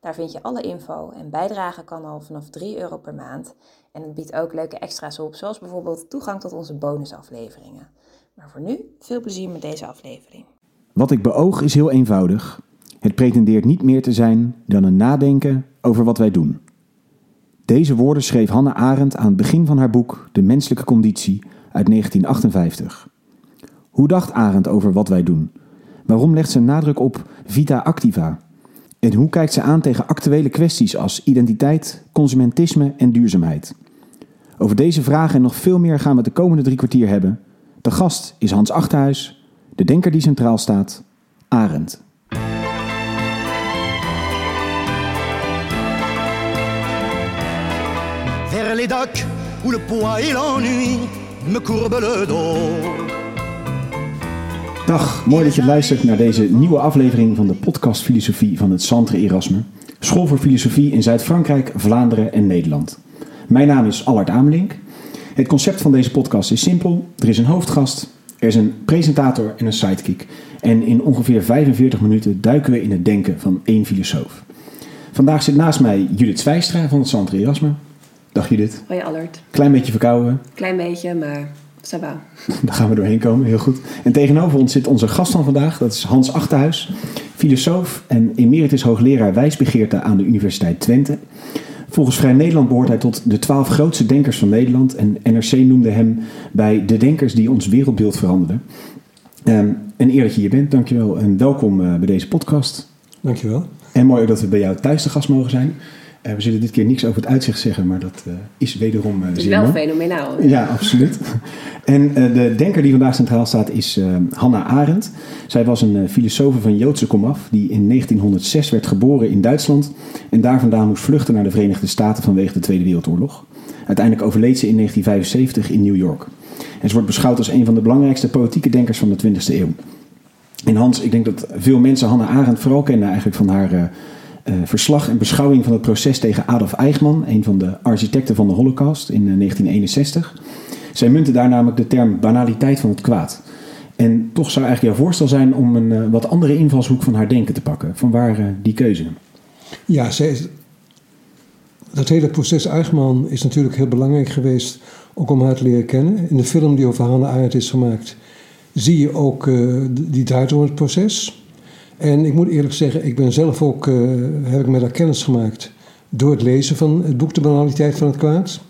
Daar vind je alle info en bijdragen kan al vanaf 3 euro per maand. En het biedt ook leuke extra's op, zoals bijvoorbeeld toegang tot onze bonusafleveringen. Maar voor nu, veel plezier met deze aflevering. Wat ik beoog is heel eenvoudig. Het pretendeert niet meer te zijn dan een nadenken over wat wij doen. Deze woorden schreef Hannah Arendt aan het begin van haar boek De menselijke conditie uit 1958. Hoe dacht Arendt over wat wij doen? Waarom legt ze nadruk op vita activa? En hoe kijkt ze aan tegen actuele kwesties als identiteit, consumentisme en duurzaamheid? Over deze vragen en nog veel meer gaan we de komende drie kwartier hebben. De gast is Hans Achterhuis, de denker die centraal staat, Arendt. Vers les où le poids et l'ennui me courbent le dos. Dag, mooi dat je luistert naar deze nieuwe aflevering van de podcast Filosofie van het Centre Erasme. School voor Filosofie in Zuid-Frankrijk, Vlaanderen en Nederland. Mijn naam is Allard Amelink. Het concept van deze podcast is simpel. Er is een hoofdgast, er is een presentator en een sidekick. En in ongeveer 45 minuten duiken we in het denken van één filosoof. Vandaag zit naast mij Judith Zwijstra van het Centre Erasme. Dag Judith. Hoi Allard. Klein beetje verkouden. Klein beetje, maar ça va. Daar gaan we doorheen komen, heel goed. En tegenover ons zit onze gast van vandaag, dat is Hans Achterhuis, filosoof en emeritus hoogleraar wijsbegeerte aan de Universiteit Twente. Volgens Vrij Nederland behoort hij tot de twaalf grootste denkers van Nederland en NRC noemde hem bij de denkers die ons wereldbeeld veranderden. Um, een eer dat je hier bent, dankjewel en welkom uh, bij deze podcast. Dankjewel. En mooi ook dat we bij jou thuis te gast mogen zijn. Uh, we zullen dit keer niks over het uitzicht zeggen, maar dat uh, is wederom uh, Het is wel mooi. fenomenaal. Ja, absoluut. en de denker die vandaag centraal staat is Hannah Arendt. Zij was een filosoof van Joodse komaf die in 1906 werd geboren in Duitsland en daar vandaan moest vluchten naar de Verenigde Staten vanwege de Tweede Wereldoorlog. Uiteindelijk overleed ze in 1975 in New York. En ze wordt beschouwd als een van de belangrijkste politieke denkers van de 20e eeuw. En Hans, ik denk dat veel mensen Hannah Arendt vooral kennen eigenlijk van haar verslag en beschouwing van het proces tegen Adolf Eichmann, een van de architecten van de Holocaust in uh, 1961. Zij munten daar namelijk de term banaliteit van het kwaad. En toch zou eigenlijk jouw voorstel zijn om een uh, wat andere invalshoek van haar denken te pakken. Van waar die keuze? Ja, zij, dat hele proces Eichmann is natuurlijk heel belangrijk geweest, ook om haar te leren kennen. In de film die over Hannah Arendt is gemaakt, zie je ook die draait om het proces. En ik moet eerlijk zeggen, ik ben zelf ook, uh, heb ik met haar kennis gemaakt door het lezen van het boek De Banaliteit van het Kwaad.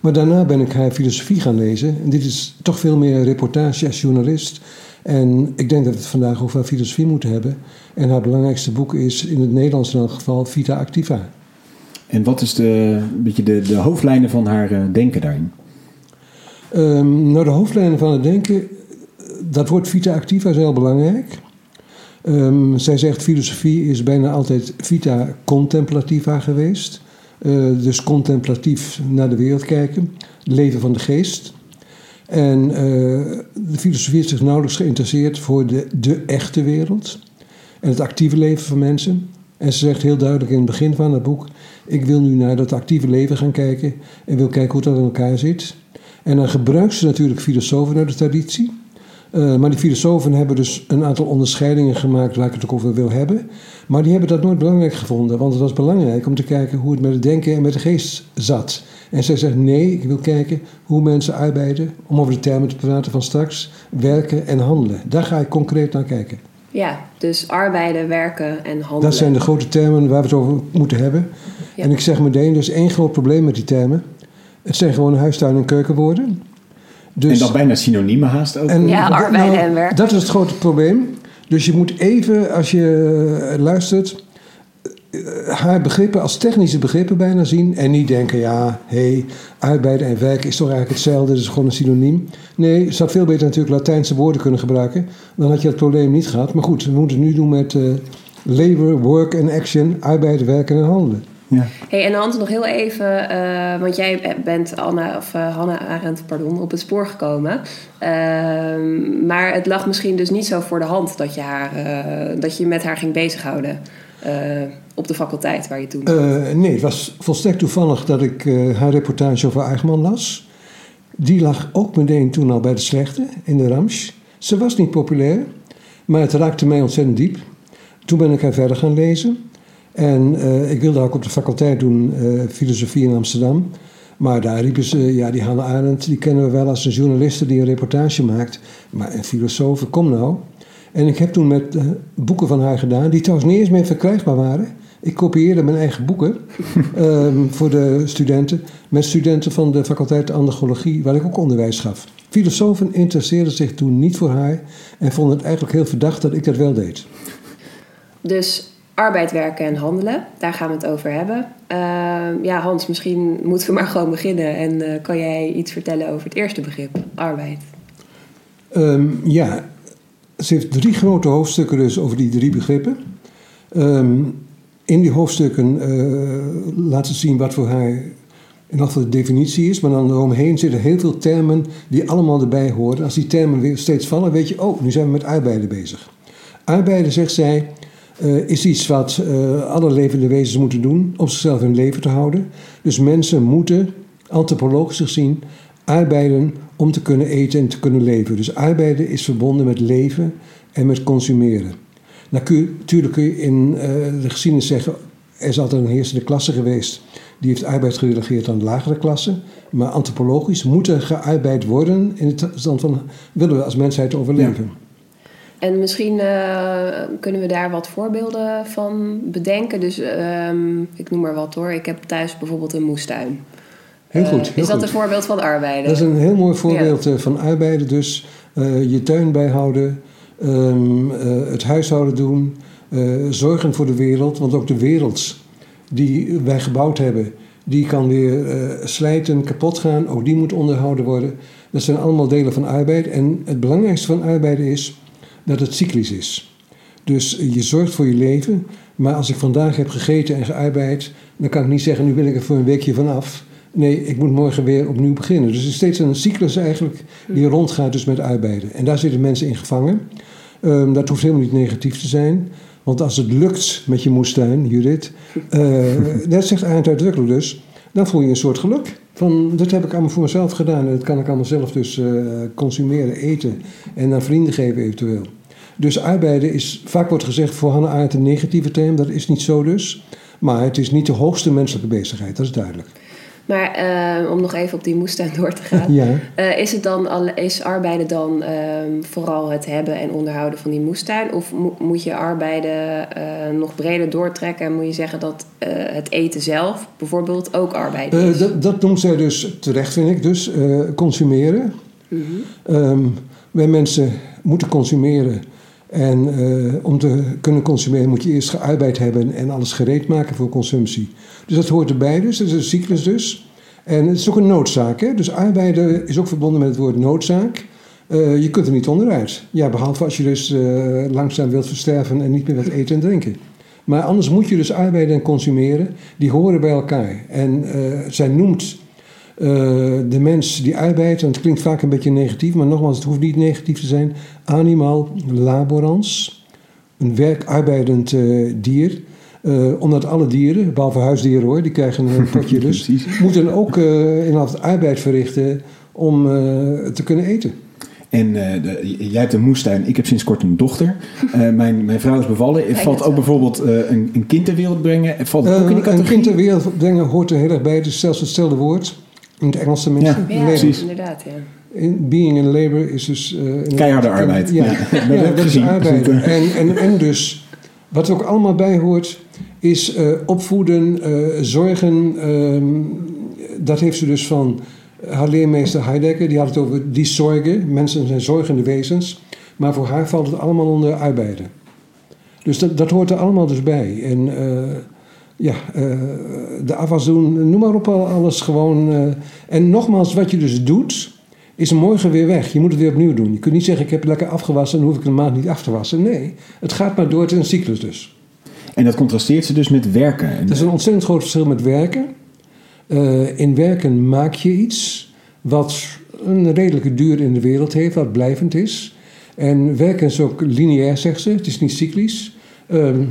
Maar daarna ben ik haar filosofie gaan lezen. En dit is toch veel meer reportage als journalist. En ik denk dat we het vandaag over haar filosofie moeten hebben. En haar belangrijkste boek is in het Nederlands in elk geval Vita Activa. En wat is de, een beetje de, de hoofdlijnen van haar uh, denken daarin? Um, nou, de hoofdlijnen van het denken, dat woord Vita Activa is heel belangrijk. Um, zij zegt filosofie is bijna altijd vita contemplativa geweest. Uh, dus contemplatief naar de wereld kijken, leven van de geest. En uh, de filosofie heeft zich nauwelijks geïnteresseerd voor de, de echte wereld en het actieve leven van mensen. En ze zegt heel duidelijk in het begin van het boek: Ik wil nu naar dat actieve leven gaan kijken en wil kijken hoe dat in elkaar zit. En dan gebruikt ze natuurlijk filosofen uit de traditie. Uh, maar die filosofen hebben dus een aantal onderscheidingen gemaakt waar ik het ook over wil hebben. Maar die hebben dat nooit belangrijk gevonden, want het was belangrijk om te kijken hoe het met het denken en met de geest zat. En zij zegt nee, ik wil kijken hoe mensen arbeiden, om over de termen te praten van straks, werken en handelen. Daar ga ik concreet naar kijken. Ja, dus arbeiden, werken en handelen. Dat zijn de grote termen waar we het over moeten hebben. Ja. En ik zeg meteen, er is één groot probleem met die termen. Het zijn gewoon huistuin- en keukenwoorden. Dus, en dat bijna synoniemen haast ook. En, ja, arbeid nou, en werk. Dat is het grote probleem. Dus je moet even, als je luistert, haar begrippen als technische begrippen bijna zien. En niet denken, ja, hé, hey, arbeiden en werken is toch eigenlijk hetzelfde, dat is gewoon een synoniem. Nee, ze had veel beter natuurlijk Latijnse woorden kunnen gebruiken. Dan had je het probleem niet gehad. Maar goed, we moeten het nu doen met uh, labor, work en action, arbeid, werken en handelen. Ja. Hey, en Hans, nog heel even, eh, want jij bent Anna, of, uh, Hannah Arendt pardon, op het spoor gekomen. Ehm, maar het lag misschien dus niet zo voor de hand dat je, haar, uh, dat je met haar ging bezighouden op de faculteit waar je toen... nee, het was volstrekt toevallig dat ik haar reportage over Eichmann las. Die lag ook meteen toen al bij de slechte, in de Ramsch. Ze was niet populair, maar het raakte mij ontzettend diep. Toen ben ik haar verder gaan lezen... En uh, ik wilde ook op de faculteit doen, uh, filosofie in Amsterdam. Maar daar riepen ze, ja, die Hannah Arendt, die kennen we wel als een journaliste die een reportage maakt. Maar een filosoof, kom nou. En ik heb toen met uh, boeken van haar gedaan, die trouwens niet eens meer verkrijgbaar waren. Ik kopieerde mijn eigen boeken um, voor de studenten, met studenten van de faculteit Andrologie, waar ik ook onderwijs gaf. Filosofen interesseerden zich toen niet voor haar en vonden het eigenlijk heel verdacht dat ik dat wel deed. Dus arbeid, werken en handelen. Daar gaan we het over hebben. Uh, ja, Hans, misschien moeten we maar gewoon beginnen. En uh, kan jij iets vertellen over het eerste begrip, arbeid? Um, ja, ze heeft drie grote hoofdstukken dus over die drie begrippen. Um, in die hoofdstukken uh, laat ze zien wat voor haar in geval de definitie is, maar dan eromheen zitten heel veel termen die allemaal erbij horen. Als die termen weer steeds vallen, weet je, oh, nu zijn we met arbeiden bezig. Arbeiden, zegt zij, uh, is iets wat uh, alle levende wezens moeten doen om zichzelf in leven te houden. Dus mensen moeten, antropologisch gezien, arbeiden om te kunnen eten en te kunnen leven. Dus arbeiden is verbonden met leven en met consumeren. Natuurlijk kun je in uh, de geschiedenis zeggen, er is altijd een heersende klasse geweest. Die heeft arbeid gerelegeerd aan de lagere klasse. Maar antropologisch moet er gearbeid worden in het stand van willen we als mensheid overleven. En misschien uh, kunnen we daar wat voorbeelden van bedenken. Dus um, ik noem maar wat hoor. Ik heb thuis bijvoorbeeld een moestuin. Heel goed. Heel is dat goed. een voorbeeld van arbeiden? Dat is een heel mooi voorbeeld ja. van arbeiden. Dus uh, je tuin bijhouden, um, uh, het huishouden doen, zorgen voor de wereld. Want ook de wereld die wij gebouwd hebben, die kan weer slijten, kapot gaan. Ook die moet onderhouden worden. Dat zijn allemaal delen van arbeid. En het belangrijkste van arbeiden is dat het cyclisch is. Dus je zorgt voor je leven, maar als ik vandaag heb gegeten en gearbeid, dan kan ik niet zeggen, nu wil ik er voor een weekje vanaf. Nee, ik moet morgen weer opnieuw beginnen. Dus het is steeds een cyclus eigenlijk die rondgaat dus met arbeiden. En daar zitten mensen in gevangen. Um, dat hoeft helemaal niet negatief te zijn. Want als het lukt met je moestuin, Judith, uh, dat zegt Arendt uitdrukkelijk dus, dan voel je een soort geluk. Dat heb ik allemaal voor mezelf gedaan en dat kan ik allemaal zelf dus uh, consumeren, eten en aan vrienden geven eventueel. Dus arbeiden is, vaak wordt gezegd voor Hannah Arendt een negatieve term, dat is niet zo dus. Maar het is niet de hoogste menselijke bezigheid, dat is duidelijk. Maar uh, om nog even op die moestuin door te gaan. Ja. Uh, is, het dan al, is arbeiden dan uh, vooral het hebben en onderhouden van die moestuin? Of mo moet je arbeiden nog breder doortrekken en moet je zeggen dat het eten zelf bijvoorbeeld ook arbeiden is? dat, dat noemt zij dus terecht, vind ik, dus consumeren. Mm -hmm. um, wij mensen moeten consumeren. En uh, om te kunnen consumeren moet je eerst gearbeid hebben en alles gereed maken voor consumptie. Dus dat hoort erbij dus, dat is een cyclus dus. En het is ook een noodzaak. Hè? Dus arbeiden is ook verbonden met het woord noodzaak. Uh, je kunt er niet onderuit. Ja, behalve als je dus uh, langzaam wilt versterven en niet meer wilt eten en drinken. Maar anders moet je dus arbeiden en consumeren. Die horen bij elkaar. En zij noemt de mens die arbeidt, en het klinkt vaak een beetje negatief, maar nogmaals, het hoeft niet negatief te zijn. Animal laborans, een werkarbeidend uh, dier. Uh, omdat alle dieren, behalve huisdieren hoor, die krijgen een potje dus, moeten ook inderdaad arbeid verrichten om te kunnen eten. En uh, de, jij hebt een moestuin, ik heb sinds kort een dochter. Uh, mijn, mijn vrouw is bevallen. Het valt ook bijvoorbeeld uh, een, een kind ter wereld brengen. Valt ook in die categorie? Een kind ter wereld brengen hoort er heel erg bij. Het is zelfs hetzelfde woord. In het Engels tenminste. Ja, ja precies. inderdaad. Ja. In, being in labor is dus... Keiharde arbeid. Ja, ja, ja dat is arbeid. En, en, en dus, wat er ook allemaal bij hoort, is opvoeden, zorgen. dat heeft ze dus van haar leermeester Heidegger, die had het over die zorgen. Mensen zijn zorgende wezens. Maar voor haar valt het allemaal onder arbeiden. Dus dat, dat hoort er allemaal dus bij. En uh, ja, uh, de afwas doen, noem maar op alles gewoon. Uh, en nogmaals, wat je dus doet, is morgen weer weg. Je moet het weer opnieuw doen. Je kunt niet zeggen, ik heb lekker afgewassen, dan hoef ik een maand niet af te wassen. Nee, het gaat maar door, het is een cyclus dus. En dat contrasteert ze dus met werken. Dat is een ontzettend groot verschil met werken. Eh, in werken maak je iets wat een redelijke duur in de wereld heeft, wat blijvend is. En werken is ook lineair, zegt ze. Het is niet cyclisch. Ehm,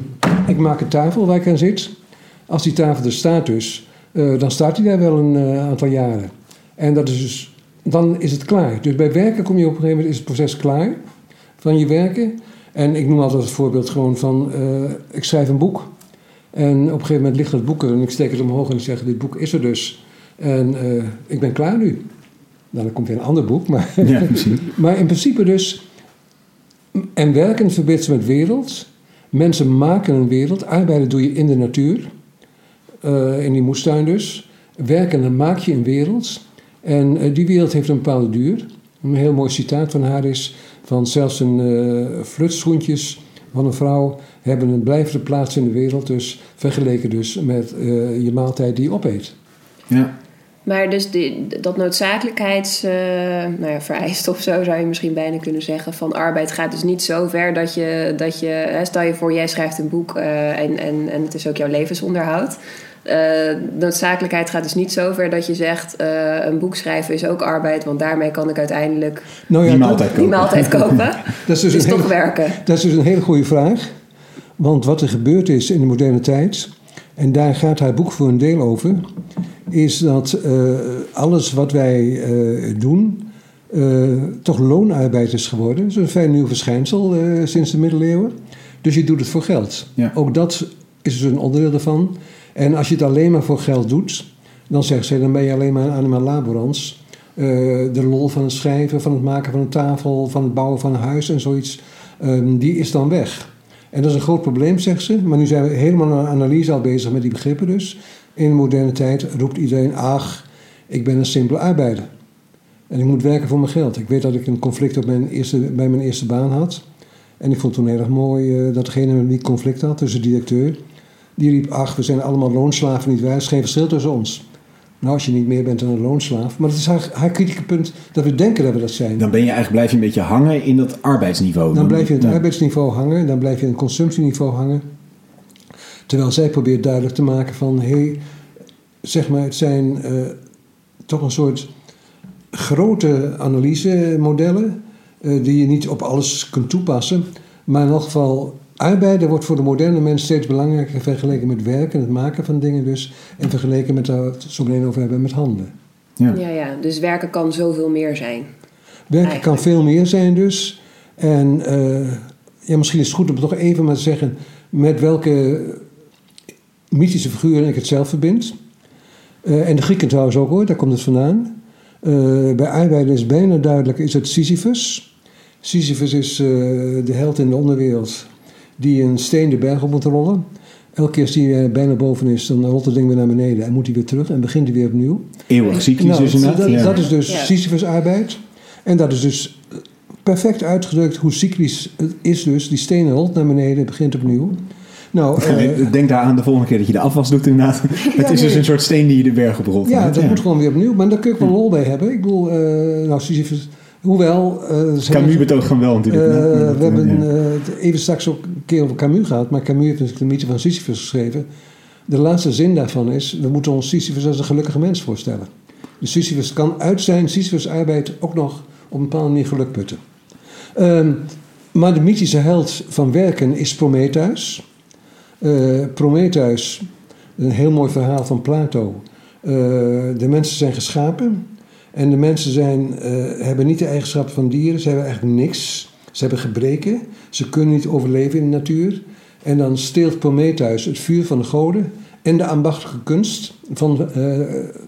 ik maak een tafel waar ik aan zit. Als die tafel er staat dus, eh, dan staat hij daar wel een eh, aantal jaren. En dat is dus, dan is het klaar. Dus bij werken kom je op een gegeven moment, is het proces klaar van je werken. En ik noem altijd het voorbeeld gewoon van, eh, ik schrijf een boek. En op een gegeven moment ligt dat boek er en ik steek het omhoog en ik zeg, dit boek is er dus. En ik ben klaar nu. Nou, dan komt weer een ander boek. Maar, Ja, maar in principe dus, en werken verbindt ze met wereld. Mensen maken een wereld. Arbeiden doe je in de natuur. Eh, in die moestuin dus. Werken, dan maak je een wereld. En eh, die wereld heeft een bepaalde duur. Een heel mooi citaat van haar is... van zelfs een eh flutschoentjes van een vrouw... hebben een blijvende plaats in de wereld. Dus vergeleken dus met eh, je maaltijd die je opeet. Ja. Maar dus die, dat noodzakelijkheids eh, nou ja, vereist of zo zou je misschien bijna kunnen zeggen van arbeid gaat dus niet zo ver dat je, dat je hè, stel je voor jij schrijft een boek eh, en, en, en het is ook jouw levensonderhoud. Eh noodzakelijkheid gaat dus niet zo ver dat je zegt eh, een boek schrijven is ook arbeid, want daarmee kan ik uiteindelijk Nou Die maaltijd die kopen. maaltijd kopen. Dat is dus een toch hele- werken. Dat is dus een hele goede vraag. Want wat er gebeurd is in de moderne tijd, en daar gaat haar boek voor een deel over, is dat eh, alles wat wij eh, doen eh, toch loonarbeid is geworden. Dat is een vrij nieuw verschijnsel eh, sinds de middeleeuwen. Dus je doet het voor geld. Ja. Ook dat is dus een onderdeel daarvan. En als je het alleen maar voor geld doet, dan zegt ze, dan ben je alleen maar een animal laborans. Eh, de lol van het schrijven, van het maken van een tafel, van het bouwen van een huis en zoiets, ehm, die is dan weg. En dat is een groot probleem, zegt ze. Maar nu zijn we helemaal aan analyse al bezig met die begrippen dus. In de moderne tijd roept iedereen, ach, ik ben een simpele arbeider. En ik moet werken voor mijn geld. Ik weet dat ik een conflict op mijn eerste, bij mijn eerste baan had. En ik vond het toen erg mooi eh, dat met wie ik conflict had, de directeur, die riep, ach, we zijn allemaal loonslaven, niet waar? Er is geen verschil tussen ons. Nou, als je niet meer bent dan een loonslaaf. Maar dat is haar, haar kritieke punt, dat we denken dat we dat zijn. Dan ben je eigenlijk, blijf je een beetje hangen in dat arbeidsniveau. Dan blijf je in het Ja. arbeidsniveau hangen, dan blijf je in het consumptieniveau hangen. Terwijl zij probeert duidelijk te maken van, hé, hey, zeg maar, het zijn eh, toch een soort grote analysemodellen eh, die je niet op alles kunt toepassen. Maar in elk geval, arbeiden wordt voor de moderne mens steeds belangrijker vergeleken met werken, het maken van dingen dus. En vergeleken met waar we het zo meteen over hebben, met handelen. Ja. Ja, ja, dus werken kan zoveel meer zijn. Werken Eigenlijk. kan veel meer zijn dus. En eh, ja, misschien is het goed om toch even maar te zeggen met welke mythische figuren ik het zelf verbind. Eh, en de Grieken trouwens ook hoor, daar komt het vandaan. Eh, bij arbeiden is bijna duidelijk, is het Sisyphus. Sisyphus is eh, de held in de onderwereld die een steen de berg op moet rollen. Elke keer als hij eh, bijna boven is, dan rolt het ding weer naar beneden en moet hij weer terug en begint hij weer opnieuw. Eeuwig cyclus Nou, dus inderdaad. dat, ja. dat is dus Ja. Sisyphus arbeid. En dat is dus perfect uitgedrukt hoe cyclisch het is dus. Die steen rolt naar beneden, begint opnieuw. Nou, eh, Denk daar aan de volgende keer dat je de afwas doet inderdaad. het is dus een soort steen die je de berg oprolt. ja, dat moet gewoon weer opnieuw. Maar daar kun je ook wel lol bij hebben. Ik bedoel, eh, nou Sisyphus... Hoewel... eh, ze Camus betoogt gewoon wel natuurlijk. we hebben eh, even straks ook keer over Camus gehad. Maar Camus heeft natuurlijk de mythe van Sisyphus geschreven. De laatste zin daarvan is... We moeten ons Sisyphus als een gelukkige mens voorstellen. Dus Sisyphus kan uit zijn Sisyphus arbeid ook nog op een bepaalde manier geluk putten. Ehm, maar de mythische held van werken is Prometheus. Eh, Prometheus, een heel mooi verhaal van Plato. Eh, de mensen zijn geschapen en de mensen zijn, eh, hebben niet de eigenschappen van dieren. Ze hebben eigenlijk niks. Ze hebben gebreken. Ze kunnen niet overleven in de natuur. En dan steelt Prometheus het vuur van de goden en de ambachtelijke kunst van eh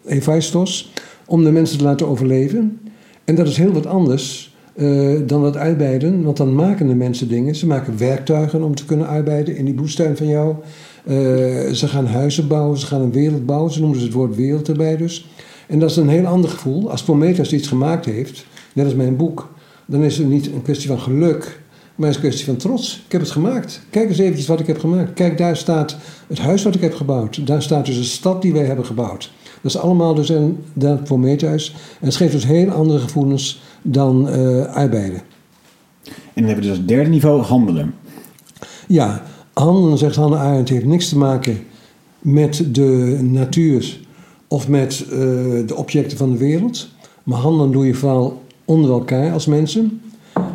Hephaistos om de mensen te laten overleven. En dat is heel wat anders eh, dan dat arbeiden, want dan maken de mensen dingen. Ze maken werktuigen om te kunnen arbeiden in die boestuin van jou. Eh, ze gaan huizen bouwen, ze gaan een wereld bouwen. Ze noemen dus het woord wereld erbij dus. En dat is een heel ander gevoel. Als Prometheus iets gemaakt heeft, net als mijn boek, dan is het niet een kwestie van geluk, maar het is een kwestie van trots. Ik heb het gemaakt. Kijk eens eventjes wat ik heb gemaakt. Kijk, daar staat het huis wat ik heb gebouwd. Daar staat dus de stad die wij hebben gebouwd. Dat is allemaal dus een, dat Prometheus. En het geeft dus heel andere gevoelens dan eh arbeiden. En dan hebben we dus als derde niveau handelen. Ja, Handelen, zegt Hannah Arendt, heeft niks te maken met de natuur of met eh, de objecten van de wereld. Maar handelen doe je vooral onder elkaar als mensen.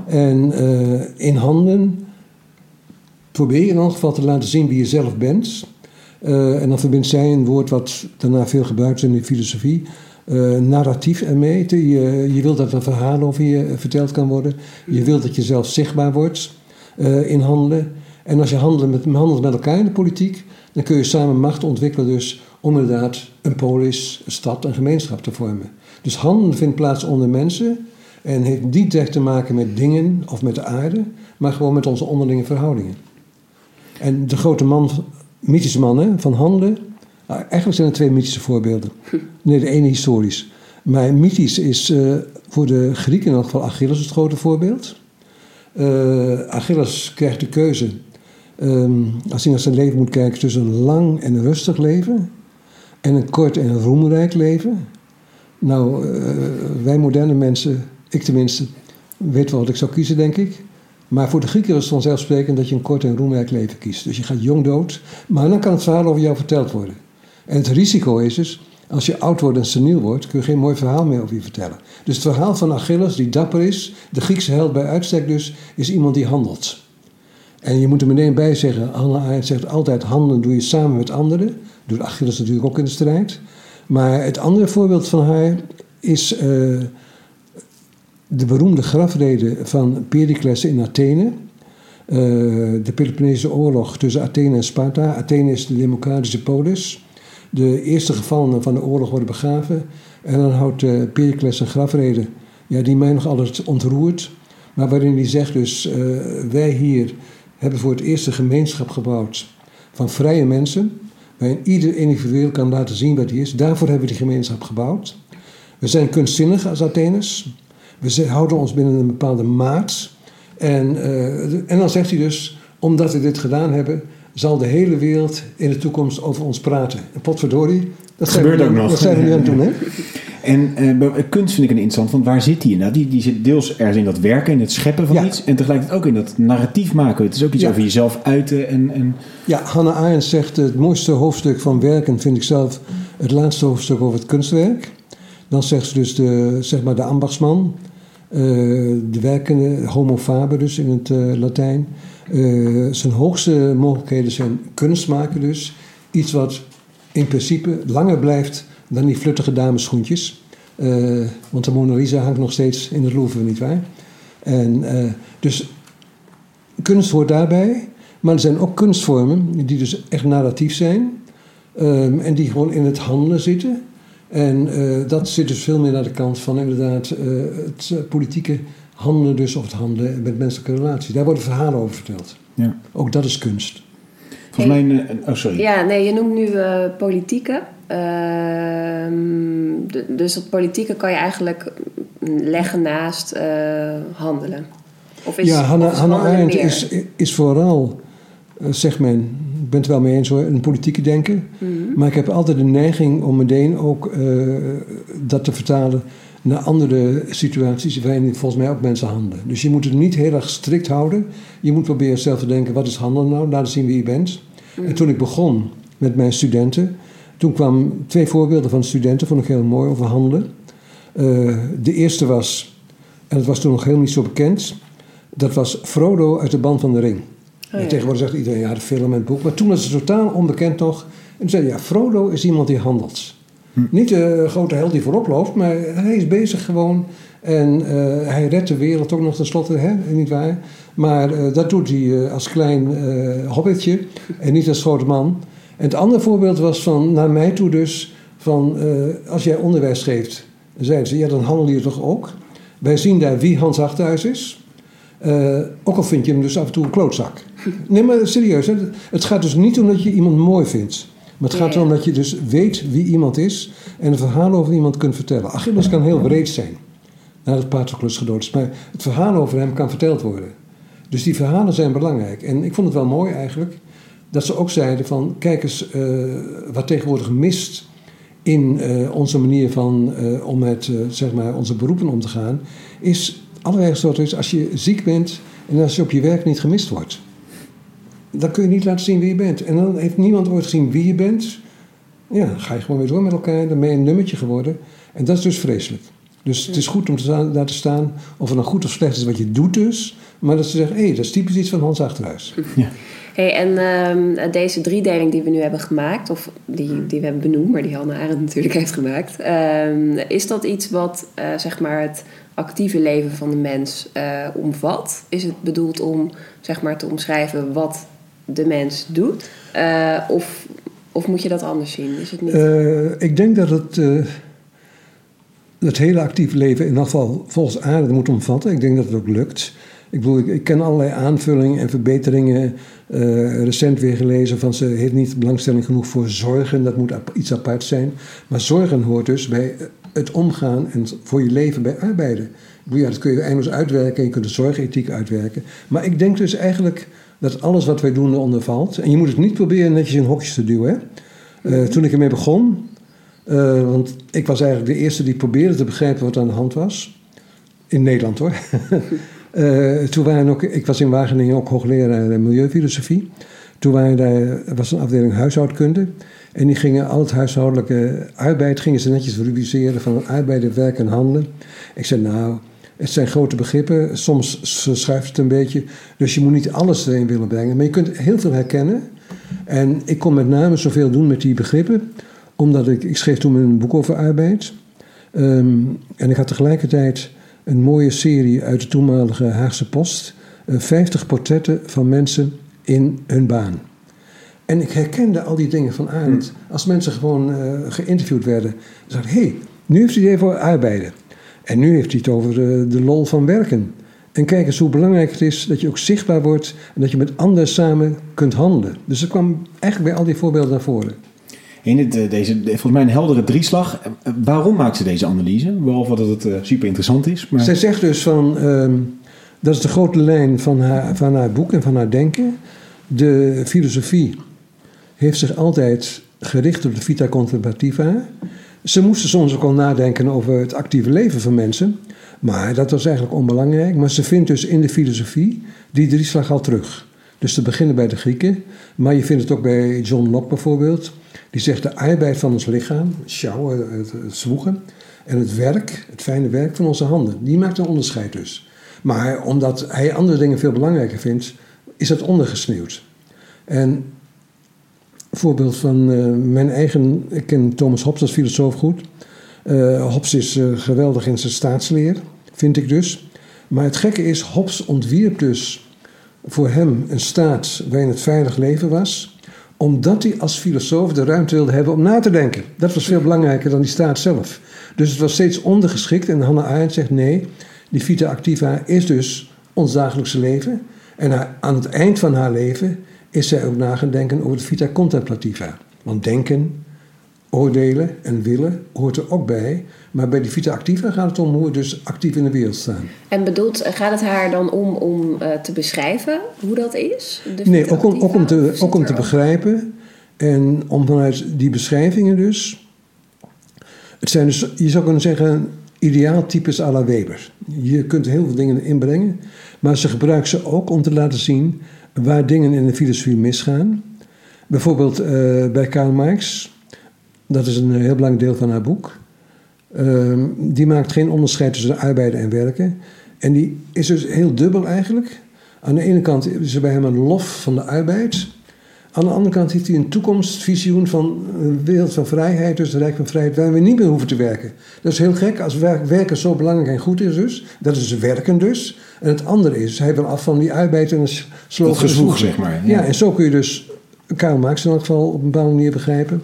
En eh, in handen probeer je in elk geval te laten zien wie je zelf bent. Eh, en dan verbindt zij een woord wat daarna veel gebruikt is in de filosofie. Uh, narratief ermee. Je, je wilt dat er verhaal over je verteld kan worden. Je wilt dat je zelf zichtbaar wordt in handelen. En als je handelt met, handelt met elkaar in de politiek, dan kun je samen macht ontwikkelen dus om inderdaad een polis, een stad, een gemeenschap te vormen. Dus handelen vindt plaats onder mensen en heeft niet direct te maken met dingen of met de aarde, maar gewoon met onze onderlinge verhoudingen. En de grote man, mythische man hè, van handelen, nou, eigenlijk zijn er twee mythische voorbeelden. Nee, de ene historisch. Maar mythisch is uh, voor de Grieken in elk geval Achilles het grote voorbeeld. Uh, Achilles krijgt de keuze Um, als hij naar zijn leven moet kijken tussen een lang en rustig leven en een kort en roemrijk leven. Nou, uh, wij moderne mensen, ik tenminste, weet wel wat ik zou kiezen, denk ik. Maar voor de Grieken is het vanzelfsprekend dat je een kort en roemrijk leven kiest. Dus je gaat jong dood, maar dan kan het verhaal over jou verteld worden. En het risico is dus, als je oud wordt en seniel wordt, kun je geen mooi verhaal meer over je vertellen. Dus het verhaal van Achilles, die dapper is, de Griekse held bij uitstek dus, is iemand die handelt. En je moet er meteen bij zeggen, Hannah Arendt zegt altijd, handelen doe je samen met anderen. Doet Achilles natuurlijk ook in de strijd. Maar het andere voorbeeld van haar is uh, de beroemde grafrede van Pericles in Athene. Uh, de Peloponnese oorlog tussen Athene en Sparta. Athene is de democratische polis. De eerste gevallenen van de oorlog worden begraven. En dan houdt uh, Pericles een grafrede, ja, die mij nog altijd ontroert. Maar waarin hij zegt dus, wij hier hebben voor het eerst een gemeenschap gebouwd van vrije mensen, waarin ieder individueel kan laten zien wat hij is. Daarvoor hebben we die gemeenschap gebouwd. We zijn kunstzinnig als Atheners. We houden ons binnen een bepaalde maat. En, uh, en dan zegt hij dus, omdat we dit gedaan hebben, zal de hele wereld in de toekomst over ons praten. En potverdorie, dat, gebeurt ook nog. Dat zijn we nu aan het doen, hè? En uh, kunst vind ik een interessant, want waar zit die in? Nou, die, die zit deels ergens in dat werken, in het scheppen van Ja. iets. En tegelijkertijd ook in dat narratief maken. Het is ook iets Ja. over jezelf uiten. En, en Ja, Hannah Arendt zegt het mooiste hoofdstuk van werken vind ik zelf het laatste hoofdstuk over het kunstwerk. Dan zegt ze dus de, zeg maar de ambachtsman, eh, de werkende, homo faber dus in het eh, Latijn. Eh, zijn hoogste mogelijkheden zijn kunst maken dus. Iets wat in principe langer blijft dan die fluttige dameschoentjes. Want de Mona Lisa hangt nog steeds in het Louvre, nietwaar? En dus kunst hoort daarbij. Maar er zijn ook kunstvormen die dus echt narratief zijn. ehm, en die gewoon in het handelen zitten. En eh, dat zit dus veel meer naar de kant van inderdaad eh, het eh, politieke handelen dus. Of het handelen met menselijke relaties. Daar worden verhalen over verteld. ja. Ook dat is kunst. volgens mij... een- een- oh, sorry. Ja, nee, je noemt nu politieke. Ehm, dus dat politieke kan je eigenlijk leggen naast eh, handelen. Of is, ja, of Hannah, is Hannah handelen Arendt is, is vooral, zegt men, ik ben het wel mee eens hoor, een politieke denker. Mhm. Maar ik heb altijd de neiging om meteen ook eh, dat te vertalen naar andere situaties waarin volgens mij ook mensen handelen. Dus je moet het niet heel erg strikt houden. Je moet proberen zelf te denken, wat is handelen nou? Laten zien wie je bent. En toen ik begon met mijn studenten, toen kwamen twee voorbeelden van studenten, vond ik heel mooi, over handelen. Eh, de eerste was, en dat was toen nog helemaal niet zo bekend, dat was Frodo uit de Band van de Ring. Oh, ja. tegenwoordig zegt iedereen, ja, de film en het boek. Maar toen was het totaal onbekend nog. En toen zei hij, ja, Frodo is iemand die handelt. Niet de grote held die voorop loopt, maar hij is bezig gewoon. En eh, hij redt de wereld ook nog tenslotte, hè, niet waar? Maar eh, dat doet hij eh, als klein eh hobbitje en niet als grote man. En het andere voorbeeld was van, naar mij toe dus, van eh, als jij onderwijs geeft, dan zeiden ze, ja, dan handel je toch ook? Wij zien daar wie Hans Achthuis is. Eh, ook al vind je hem dus af en toe een klootzak. Nee, maar serieus. Hè? Het gaat dus niet om dat je iemand mooi vindt. Maar het gaat erom dat je dus weet wie iemand is en een verhaal over iemand kunt vertellen. Achilles kan heel breed zijn, nadat Patroclus gedood is. Maar het verhaal over hem kan verteld worden. Dus die verhalen zijn belangrijk. En ik vond het wel mooi eigenlijk dat ze ook zeiden van... kijk eens, eh, wat tegenwoordig mist in eh, onze manier van, eh, om met zeg maar onze beroepen om te gaan... is allerlei soorten is als je ziek bent en als je op je werk niet gemist wordt. Dan kun je niet laten zien wie je bent. En dan heeft niemand ooit gezien wie je bent. Ja, dan ga je gewoon weer door met elkaar. Dan ben je een nummertje geworden. En dat is dus vreselijk. Dus het is goed om te laten staan of het nou goed of slecht is wat je doet dus. Maar dat ze zeggen, hé, hey, dat is typisch iets van Hans Achterhuis. Hey, en ehm, deze driedeling die we nu hebben gemaakt, of die, die we hebben benoemd, maar die Hanne Arendt natuurlijk heeft gemaakt, ehm, is dat iets wat eh, zeg maar het actieve leven van de mens eh, omvat? Is het bedoeld om zeg maar te omschrijven wat de mens doet? Eh, of, of moet je dat anders zien? Is het niet? Eh, ik denk dat het eh, het hele actieve leven in geval volgens Arendt moet omvatten. Ik denk dat het ook lukt. Ik bedoel, ik, ken allerlei aanvullingen en verbeteringen. recent weer gelezen van ze heeft niet belangstelling genoeg voor zorgen. Dat moet iets apart zijn. Maar zorgen hoort dus bij het omgaan en voor je leven bij arbeiden. Ja, dat kun je eindeloos uitwerken en je kunt de zorgethiek uitwerken. Maar ik denk dus eigenlijk dat alles wat wij doen eronder valt. En je moet het niet proberen netjes in hokjes te duwen. Hè? Eh, toen ik ermee begon, eh, want ik was eigenlijk de eerste die probeerde te begrijpen wat aan de hand was. In Nederland hoor. Eh, toen waren ook, ik was in Wageningen ook hoogleraar milieufilosofie. Toen waren daar, was een afdeling huishoudkunde. En die gingen al het huishoudelijke arbeid gingen ze netjes rubriceren van arbeid, werk en handelen. Ik zei nou, het zijn grote begrippen. Soms verschuift het een beetje. Dus je moet niet alles erin willen brengen. Maar je kunt heel veel herkennen. En ik kon met name zoveel doen met die begrippen. Omdat ik, ik schreef toen een boek over arbeid. Ehm, en ik had tegelijkertijd een mooie serie uit de toenmalige Haagse Post. eh, 50 portretten van mensen in hun baan. En ik herkende al die dingen van Arendt. Als mensen gewoon eh, geïnterviewd werden. Dan dacht ik, hé, hey, nu heeft hij het even over arbeiden. En nu heeft hij het over de, de lol van werken. En kijk eens hoe belangrijk het is dat je ook zichtbaar wordt... en dat je met anderen samen kunt handelen. Dus dat kwam eigenlijk bij al die voorbeelden naar voren. In dit, eh, deze, volgens mij een heldere drieslag. Eh, Waarom maakt ze deze analyse? Behalve dat het eh, super interessant is. Maar... Zij zegt dus van, ehm, dat is de grote lijn van haar, van haar boek en van haar denken. De filosofie heeft zich altijd gericht op de vita contemplativa. Ze moesten soms ook al nadenken over het actieve leven van mensen. Maar dat was eigenlijk onbelangrijk. Maar ze vindt dus in de filosofie die drieslag al terug. Dus te beginnen bij de Grieken. Maar je vindt het ook bij John Locke bijvoorbeeld. Die zegt de arbeid van ons lichaam, sjouwen, het, zwoegen. En het werk, het fijne werk van onze handen. Die maakt een onderscheid dus. Maar omdat hij andere dingen veel belangrijker vindt, is dat ondergesneeuwd. En voorbeeld van eh, mijn eigen, ik ken Thomas Hobbes als filosoof goed. Eh, Hobbes is eh, geweldig in zijn staatsleer, vind ik dus. Maar het gekke is, Hobbes ontwierp dus voor hem een staat waarin het veilig leven was, omdat hij als filosoof de ruimte wilde hebben om na te denken. Dat was veel belangrijker dan die staat zelf. Dus het was steeds ondergeschikt en Hannah Arendt zegt nee, die vita activa is dus ons dagelijkse leven. En aan het eind van haar leven is zij ook na gaan denken over de vita contemplativa. Want denken, oordelen en willen hoort er ook bij. Maar bij die vita activa gaat het om hoe we dus actief in de wereld staan. En bedoelt, gaat het haar dan om om eh, te beschrijven hoe dat is? De Nee, ook om, ook om, te, Of ook om zit te begrijpen. En om vanuit die beschrijvingen dus. Het zijn dus, je zou kunnen zeggen, ideaaltypes à la Weber. Je kunt heel veel dingen inbrengen. Maar ze gebruiken ze ook om te laten zien waar dingen in de filosofie misgaan. Bijvoorbeeld eh, bij Karl Marx. Dat is een heel belangrijk deel van haar boek. Ehm, die maakt geen onderscheid tussen arbeiden en werken. En die is dus heel dubbel eigenlijk. Aan de ene kant is er bij hem een lof van de arbeid. Aan de andere kant heeft hij een toekomstvisioen van een wereld van vrijheid, dus een rijk van vrijheid, waar we niet meer hoeven te werken. Dat is heel gek, als werk- werken zo belangrijk en goed is dus. Dat is werken dus. En het andere is, hij wil af van die arbeid en een s- slogan. Dat gezwoeg, zeg maar. Ja, en zo kun je dus Karl Marx in elk geval op een bepaalde manier begrijpen.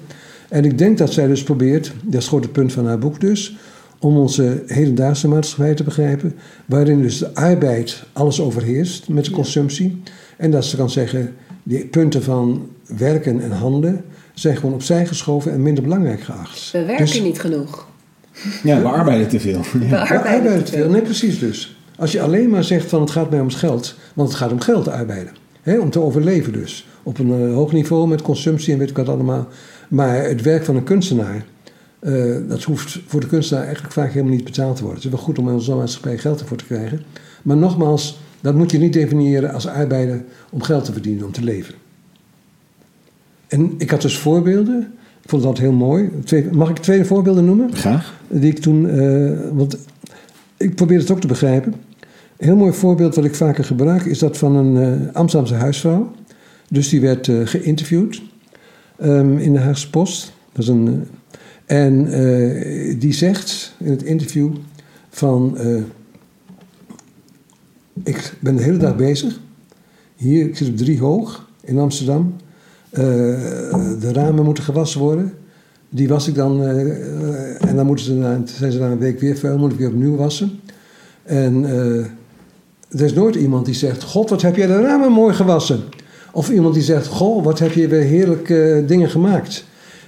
En ik denk dat zij dus probeert, dat is gewoon het punt van haar boek dus, om onze hedendaagse maatschappij te begrijpen, waarin dus de arbeid alles overheerst met de consumptie. En dat ze kan zeggen, die punten van werken en handelen zijn gewoon opzij geschoven en minder belangrijk geacht. We werken Dus- niet genoeg. Ja, we arbeiden te veel. We Ja, arbeiden arbeiden te veel. Nee, precies dus. Als je alleen maar zegt van het gaat mij om het geld, want het gaat om geld te arbeiden. Hè, om te overleven dus. Op een eh, hoog niveau met consumptie en weet ik wat allemaal. Maar het werk van een kunstenaar, eh, dat hoeft voor de kunstenaar eigenlijk vaak helemaal niet betaald te worden. Het is wel goed om in onze maatschappij geld ervoor te krijgen. Maar nogmaals, Dat moet je niet definiëren als arbeider om geld te verdienen, om te leven. En ik had dus voorbeelden. Ik vond dat heel mooi. Twee, mag ik twee voorbeelden noemen? Graag. Die ik toen, eh, want ik probeer het ook te begrijpen. Een heel mooi voorbeeld wat ik vaker gebruik is dat van een uh, Amsterdamse huisvrouw. Dus die werd uh, geïnterviewd um, in de Haagse Post. Dat is een, en die zegt in het interview van... ik ben de hele dag bezig. Hier, ik zit op drie hoog in Amsterdam. de ramen moeten gewassen worden. Die was ik dan, uh, en dan moeten ze zijn ze na een week weer vuil, moet ik weer opnieuw wassen. En er is nooit iemand die zegt: God, wat heb jij de ramen mooi gewassen? Of iemand die zegt: Goh, wat heb je weer heerlijke dingen gemaakt?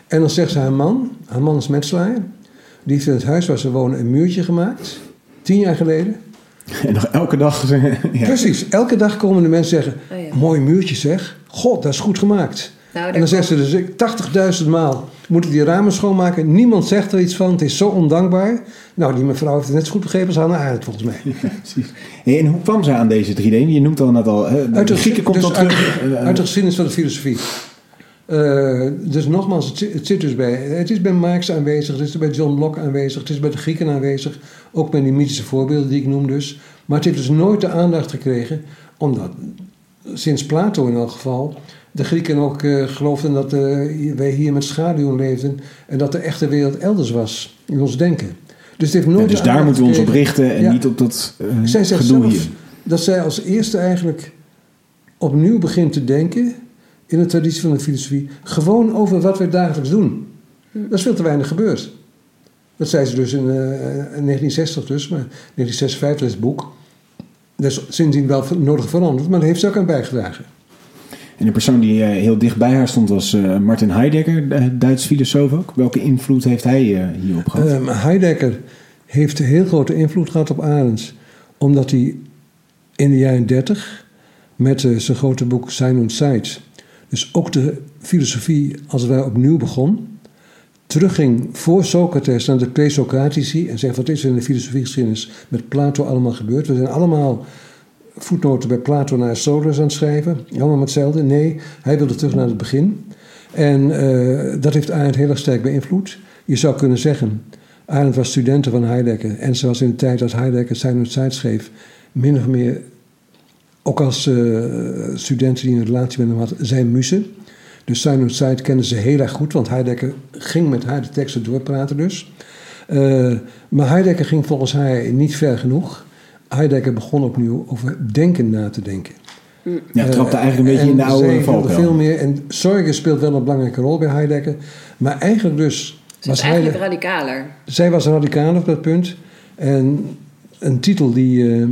En dan zegt ze haar man, haar man is metselaar, die heeft in het huis waar ze wonen een muurtje gemaakt, tien jaar geleden. En nog elke dag. ja. Precies, elke dag komen de mensen zeggen: oh ja. Mooi muurtje zeg, God, dat is goed gemaakt. Nou, en dan zegt ze dus 80.000 maal moet ik die ramen schoonmaken. Niemand zegt er iets van. Het is zo ondankbaar. Nou, die mevrouw heeft het net zo goed begrepen als Hannah Arendt volgens mij. Ja, precies. en hoe kwam ze aan deze 3D? Je noemt al net al. Hè, uit de, Grieken komt dus uit, terug. Uit de geschiedenis van de filosofie. Uh, dus nogmaals, het, het, zit dus bij. Het is bij Marx aanwezig, het is bij John Locke aanwezig, het is bij de Grieken aanwezig. Ook bij die mythische voorbeelden die ik noem dus. Maar het heeft dus nooit de aandacht gekregen, omdat sinds Plato in elk geval de Grieken ook uh, geloofden dat uh, wij hier met schaduwen leefden en dat de echte wereld elders was in ons denken. Dus, het heeft nooit ja, dus daar moeten we ons op richten en ja. niet op dat zij gedoe hier. Dat zij als eerste eigenlijk opnieuw begint te denken in de traditie van de filosofie, gewoon over wat we dagelijks doen. Dat is veel te weinig gebeurd. Dat zei ze dus in, in 1960 dus, maar 1956 is het boek. Dat is sindsdien wel nodig veranderd, maar daar heeft ze ook aan bijgedragen. En de persoon die uh, heel dicht bij haar stond was uh, Martin Heidegger, de Duits filosoof ook. Welke invloed heeft hij uh, hierop gehad? Um, Heidegger heeft een heel grote invloed gehad op Arendt. Omdat hij in de jaren 30 met zijn grote boek Sein und Zeit... dus ook de filosofie als ware opnieuw begon... terugging voor Socrates naar de pre-Socratici... en zegt wat is er in de filosofiegeschiedenis met Plato allemaal gebeurd. We zijn allemaal voetnoten bij Plato naar Aristoteles aan het schrijven. Allemaal hetzelfde. Nee, hij wilde terug naar het begin. En uh, dat heeft Arendt heel erg sterk beïnvloed. Je zou kunnen zeggen, Arendt was studenten van Heidegger. En ze was in de tijd dat Heidegger zijn tijd schreef, min of meer, ook als uh, studenten die een relatie met hem hadden, zijn muze. Dus zijn tijd kenden ze heel erg goed, want Heidegger ging met haar de teksten doorpraten dus. Uh, maar Heidegger ging volgens haar niet ver genoeg. Heidegger begon opnieuw over denken na te denken. Ja, trapte eigenlijk een beetje in de oude valkuil. veel meer. En zorgen speelt wel een belangrijke rol bij Heidegger. Maar eigenlijk dus... Ze was eigenlijk radicaler. Zij was radicaler op dat punt. En een titel die uh,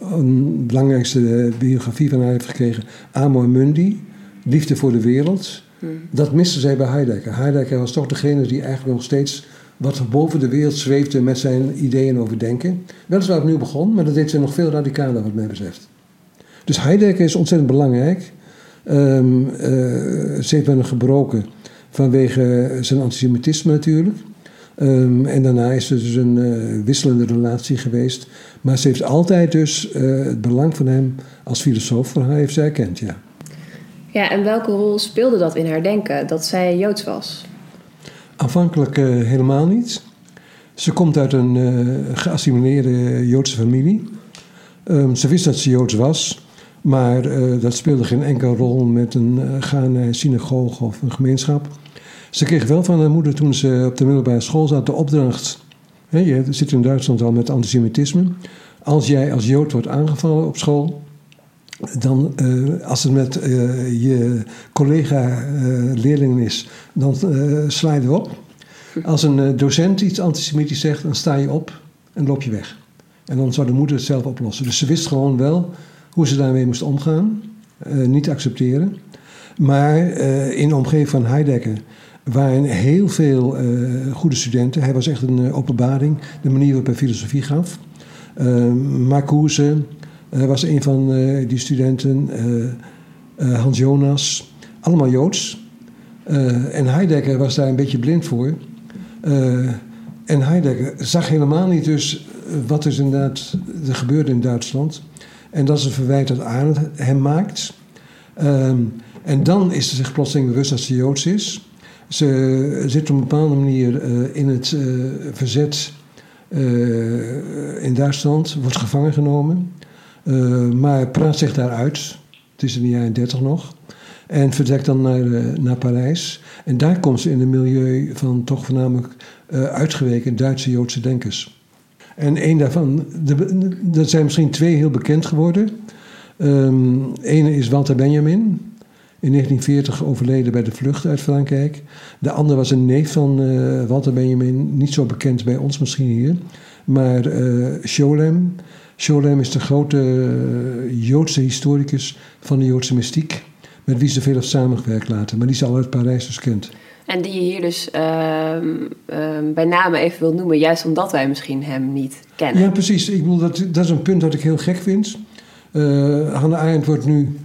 een belangrijkste biografie van haar heeft gekregen... Amor Mundi, Liefde voor de Wereld. Hmm. Dat miste zij bij Heidegger. Heidegger was toch degene die eigenlijk nog steeds wat boven de wereld zweefde met zijn ideeën over denken. Weliswaar opnieuw begon, maar dat deed ze nog veel radicaler wat mij betreft. Dus Heidegger is ontzettend belangrijk. Um, uh, ze heeft bijna gebroken vanwege zijn antisemitisme natuurlijk. Um, en daarna is er dus een uh, wisselende relatie geweest. Maar ze heeft altijd dus uh, het belang van hem als filosoof voor haar heeft zij erkend, ja. Ja, en welke rol speelde dat in haar denken, dat zij Joods was? Aanvankelijk uh, helemaal niet. Ze komt uit een geassimileerde Joodse familie. Um, ze wist dat ze Joods was, maar dat speelde geen enkele rol met een gaan naar een synagoge of een gemeenschap. Ze kreeg wel van haar moeder toen ze op de middelbare school zat de opdracht. Hè, je zit in Duitsland al met antisemitisme. Als jij als Jood wordt aangevallen op school, dan uh, als het met uh, je collega-leerlingen uh, is, dan sla je erop. Als een docent iets antisemitisch zegt, dan sta je op en loop je weg. En dan zou de moeder het zelf oplossen. Dus ze wist gewoon wel hoe ze daarmee moest omgaan, niet accepteren. Maar in de omgeving van Heidegger waren heel veel goede studenten. Hij was echt een openbaring, de manier waarop hij filosofie gaf. Marcuse, uh, was een van die studenten, Hans Jonas, allemaal Joods. en Heidegger was daar een beetje blind voor. en Heidegger zag helemaal niet dus wat er inderdaad er gebeurde in Duitsland. En dat is een verwijt dat Arendt hem maakt. Ehm, en dan is ze zich plotseling bewust dat ze Joods is. Ze zit op een bepaalde manier eh, in het eh, verzet in Duitsland, wordt gevangen genomen. maar praat zich daaruit. Het is in de jaren 30 nog. En vertrekt dan naar, naar Parijs. En daar komt ze in een milieu van toch voornamelijk uitgeweken Duitse Joodse denkers. En een daarvan, er zijn misschien twee heel bekend geworden. Um, is Walter Benjamin, in 1940 overleden bij de vlucht uit Frankrijk. De andere was een neef van uh, Walter Benjamin, niet zo bekend bij ons misschien hier, maar uh, Scholem. Scholem is de grote uh, Joodse historicus van de Joodse mystiek, met wie ze veel heeft samengewerkt later, maar die ze al uit Parijs dus kent. En die je hier dus uh, bij name even wil noemen, juist omdat wij misschien hem niet kennen. Ja, precies. Ik bedoel, dat, dat is een punt dat ik heel gek vind. Uh, Hannah Arendt wordt nu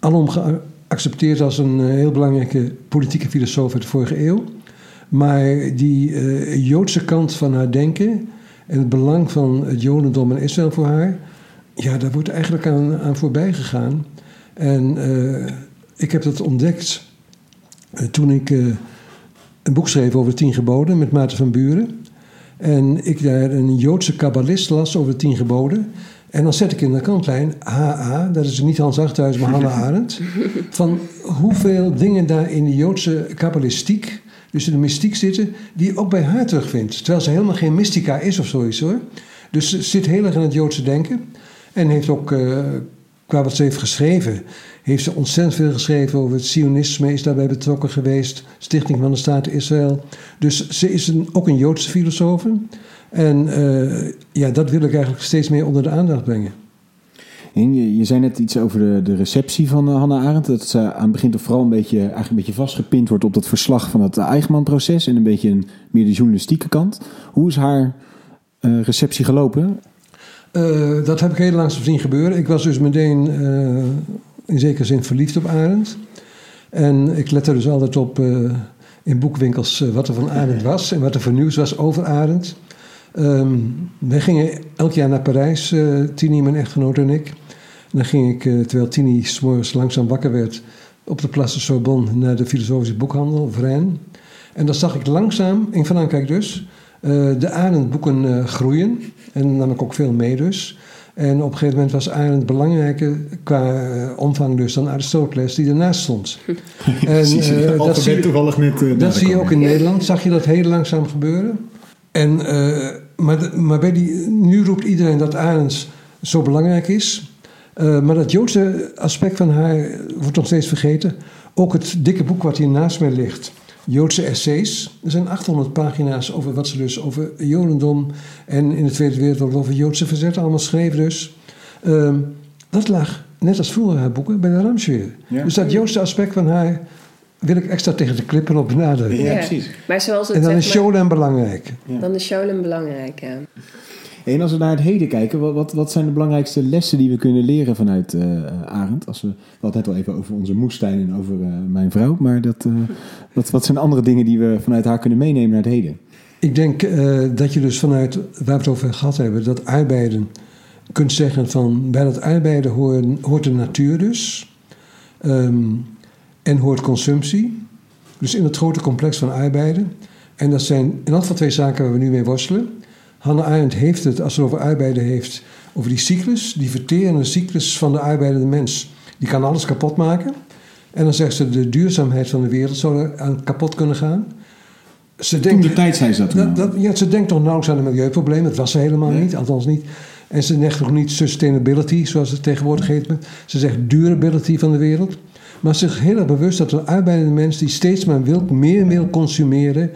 alom geaccepteerd als een eh, heel belangrijke politieke filosoof uit de vorige eeuw. Maar die uh, Joodse kant van haar denken en het belang van het Jodendom en Israël voor haar, ja, daar wordt eigenlijk aan, aan voorbij gegaan. En ik heb dat ontdekt eh, toen ik een boek schreef over tien geboden met Maarten van Buren. En ik daar een Joodse kabbalist las over tien geboden. En dan zet ik in de kantlijn HA, dat is niet Hans Achthuis, maar Hannah Arendt. Van hoeveel dingen daar in de Joodse kabbalistiek, dus in de mystiek zitten, die je ook bij haar terugvindt. Terwijl ze helemaal geen mystica is of zoiets hoor. Dus ze zit heel erg in het Joodse denken. En heeft ook, uh, qua wat ze heeft geschreven, heeft ze ontzettend veel geschreven over het Sionisme, is daarbij betrokken geweest, Stichting van de Staat Israël. Dus ze is een, ook een Joodse filosoof. En uh, ja, dat wil ik eigenlijk steeds meer onder de aandacht brengen. En je, je zei net iets over de, de receptie van uh, Hannah Arendt. Dat ze aan het begin toch vooral een beetje, eigenlijk een beetje vastgepind wordt op dat verslag van het Eichmann-proces. En een beetje een, meer de journalistieke kant. Hoe is haar uh, receptie gelopen? Dat heb ik heel langzaam zien gebeuren. Ik was dus meteen in zekere zin verliefd op Arendt. En ik lette dus altijd op uh, in boekwinkels wat er van Arendt was en wat er voor nieuws was over Arendt. Um, wij gingen elk jaar naar Parijs, Tini, mijn echtgenoot en ik. Dan ging ik, terwijl Tini s'morgens langzaam wakker werd, op de Place de Sorbonne naar de filosofische boekhandel, Vrijn. En dan zag ik langzaam, in Frankrijk dus, de Arendt-boeken groeien. En nam ik ook veel mee dus. En op een gegeven moment was Arendt belangrijker qua uh, omvang dus dan Aristoteles, die ernaast stond. en, uh, dat zie je, toevallig net, uh, dat zie je ook in Nederland. Zag je dat heel langzaam gebeuren? En, maar maar bij die, nu roept iedereen dat Arendt zo belangrijk is. maar dat Joodse aspect van haar wordt nog steeds vergeten. Ook het dikke boek wat hier naast mij ligt, Joodse essays. Er zijn 800 pagina's over wat ze dus over Jodendom en in de Tweede Wereldoorlog over Joodse verzet allemaal schreef dus. Um, dat lag, net als vroeger haar boeken, bij de Ramsweer. Ja. Dus dat Joodse aspect van haar wil ik extra tegen de klippen op benadrukken. Ja, precies. Maar zoals het, en dan is Sholem belangrijk. Ja. Dan is Sholem belangrijk, ja. En als we naar het heden kijken, wat, wat zijn de belangrijkste lessen die we kunnen leren vanuit uh, Arend? Als we, we hadden het al even over onze moestuin en over uh, mijn vrouw, maar dat, uh, wat, wat zijn andere dingen die we vanuit haar kunnen meenemen naar het heden? Ik denk dat je dus vanuit, waar we het over gehad hebben, dat arbeiden kunt zeggen van bij dat arbeiden hoort, de natuur dus um, en hoort consumptie. Dus in het grote complex van arbeiden. En dat zijn in ieder geval twee zaken waar we nu mee worstelen. Hannah Arendt heeft het, als ze over arbeiden heeft, over die cyclus, die verterende cyclus van de arbeidende mens. Die kan alles kapot maken. En dan zegt ze, de duurzaamheid van de wereld zou er aan kapot kunnen gaan. Ze denkt, de tijd zei ze dat, dat, dat ja, Ze denkt toch nauwelijks aan een milieuprobleem. Dat was ze helemaal nee. niet, althans niet. En ze zegt nog niet sustainability, zoals het tegenwoordig heet. Ze zegt durability van de wereld. Maar ze is heel erg bewust dat de arbeidende mens die steeds maar wil, meer wil consumeren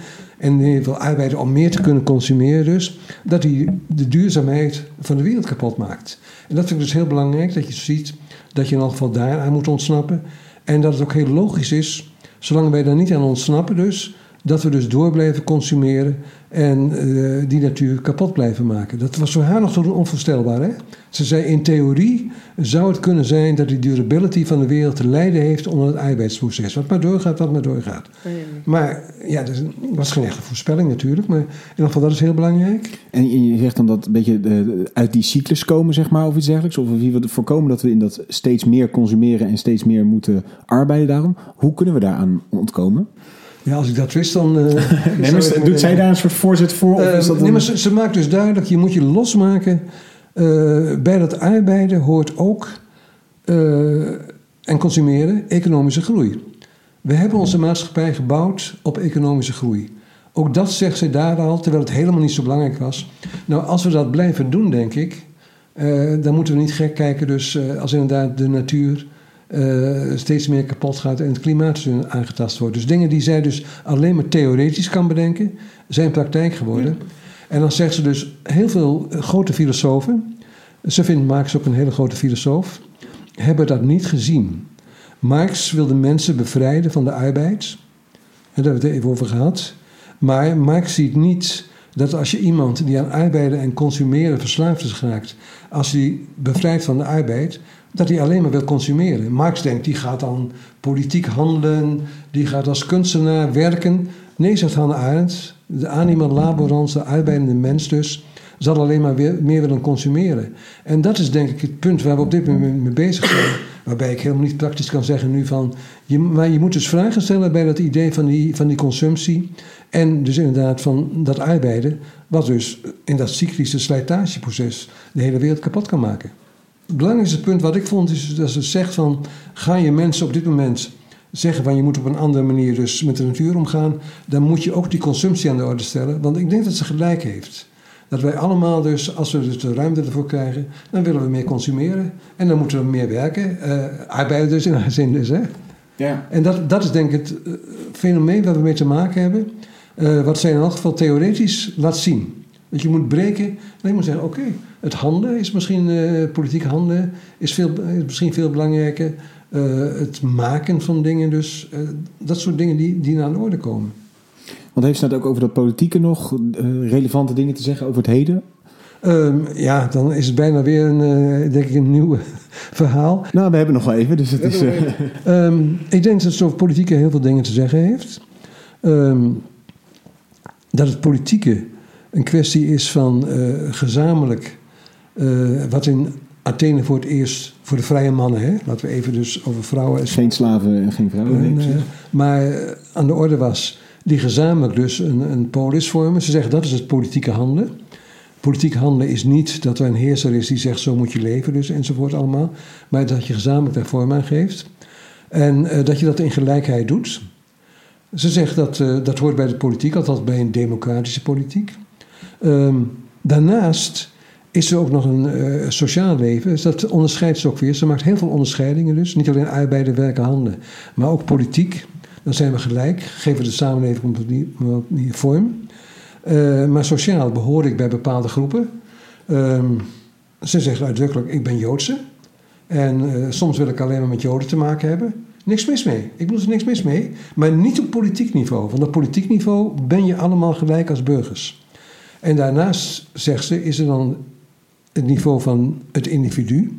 en wil arbeiden om meer te kunnen consumeren dus, dat hij de duurzaamheid van de wereld kapot maakt. En dat vind ik dus heel belangrijk, dat je ziet dat je in elk geval daar aan moet ontsnappen. En dat het ook heel logisch is, zolang wij daar niet aan ontsnappen dus, dat we dus door blijven consumeren en eh, die natuur kapot blijven maken. Dat was voor haar nog tot onvoorstelbaar. Hè? Ze zei in theorie zou het kunnen zijn dat die durability van de wereld te lijden heeft onder het arbeidsproces. Wat maar doorgaat, wat maar doorgaat. Maar ja, dat was geen echte voorspelling natuurlijk, maar in ieder geval dat is heel belangrijk. En je zegt dan dat een beetje de, uit die cyclus komen, zeg maar, of iets dergelijks? Of wie we voorkomen dat we in dat steeds meer consumeren en steeds meer moeten arbeiden daarom. Hoe kunnen we daaraan ontkomen? Ja, als ik dat wist, dan. Uh, nee, maar doet zij daar een soort voorzet voor? Of Uh, is dat nee, maar ze, ze, maakt dus duidelijk: je moet je losmaken. Uh, bij dat arbeiden hoort ook. en consumeren economische groei. We hebben onze maatschappij gebouwd op economische groei. Ook dat zegt ze daar al, terwijl het helemaal niet zo belangrijk was. Nou, als we dat blijven doen, denk ik. dan moeten we niet gek kijken, dus als inderdaad de natuur. Uh, steeds meer kapot gaat en het klimaat aangetast wordt. Dus dingen die zij dus alleen maar theoretisch kan bedenken, zijn praktijk geworden. Ja. En dan zegt ze dus heel veel grote filosofen, ze vindt Marx ook een hele grote filosoof, hebben dat niet gezien. Marx wilde mensen bevrijden van de arbeid, en daar hebben we het even over gehad. Maar Marx ziet niet dat als je iemand die aan arbeiden en consumeren verslaafd is geraakt, als die bevrijdt van de arbeid, dat hij alleen maar wil consumeren. Marx denkt, die gaat dan politiek handelen, die gaat als kunstenaar werken. Nee, zegt Hannah Arendt, de anima laborans, de arbeidende mens dus, zal alleen maar meer willen consumeren. En dat is denk ik het punt waar we op dit moment mee bezig zijn. Waarbij ik helemaal niet praktisch kan zeggen nu van... Je, maar je moet dus vragen stellen bij dat idee van die, van die consumptie... en dus inderdaad van dat arbeiden... wat dus in dat cyclische slijtageproces de hele wereld kapot kan maken. Het belangrijkste punt wat ik vond is dat ze zegt van... ga je mensen op dit moment zeggen van je moet op een andere manier dus met de natuur omgaan... dan moet je ook die consumptie aan de orde stellen. Want ik denk dat ze gelijk heeft. Dat wij allemaal dus, als we dus de ruimte ervoor krijgen... dan willen we meer consumeren. En dan moeten we meer werken. Uh, arbeiden dus in haar zin dus, hè. Ja. En dat, dat is denk ik het uh, fenomeen waar we mee te maken hebben... Uh, wat zij in elk geval theoretisch laat zien. Dat je moet breken en je moet zeggen, oké... Okay, het handelen is misschien, uh, politiek handelen is, veel, is misschien veel belangrijker. Het maken van dingen dus. Dat soort dingen die, die naar de orde komen. Want heeft ze dat ook over dat politieke nog relevante dingen te zeggen over het heden? Um, ja, dan is het bijna weer een, denk ik, een nieuw verhaal. Nou, we hebben nog wel even, dus het is... um, ik denk dat over politieke heel veel dingen te zeggen heeft. Um, dat het politieke een kwestie is van gezamenlijk uh, wat in Athene voor het eerst voor de vrije mannen, hè? laten we even dus over vrouwen. Geen slaven en geen vrouwen. Uh, nee, maar aan de orde was die gezamenlijk dus een, een polis vormen. Ze zeggen dat is het politieke handelen. Politiek handelen is niet dat er een heerser is die zegt zo moet je leven, dus enzovoort allemaal. Maar dat je gezamenlijk daar vorm aan geeft. En uh, dat je dat in gelijkheid doet. Ze zegt dat dat hoort bij de politiek, althans bij een democratische politiek. Um, daarnaast is er ook nog een uh, sociaal leven. Dus dat onderscheidt ze ook weer. Ze maakt heel veel onderscheidingen dus. Niet alleen arbeiden, werken, handen. Maar ook politiek. Dan zijn we gelijk. Geven de samenleving op die, die vorm. Uh, maar sociaal behoor ik bij bepaalde groepen. Um, ze zegt uitdrukkelijk, ik ben Joodse. En uh, soms wil ik alleen maar met Joden te maken hebben. Niks mis mee. Ik bedoel er niks mis mee. Maar niet op politiek niveau. Want op politiek niveau ben je allemaal gelijk als burgers. En daarnaast, zegt ze, is er dan het niveau van het individu.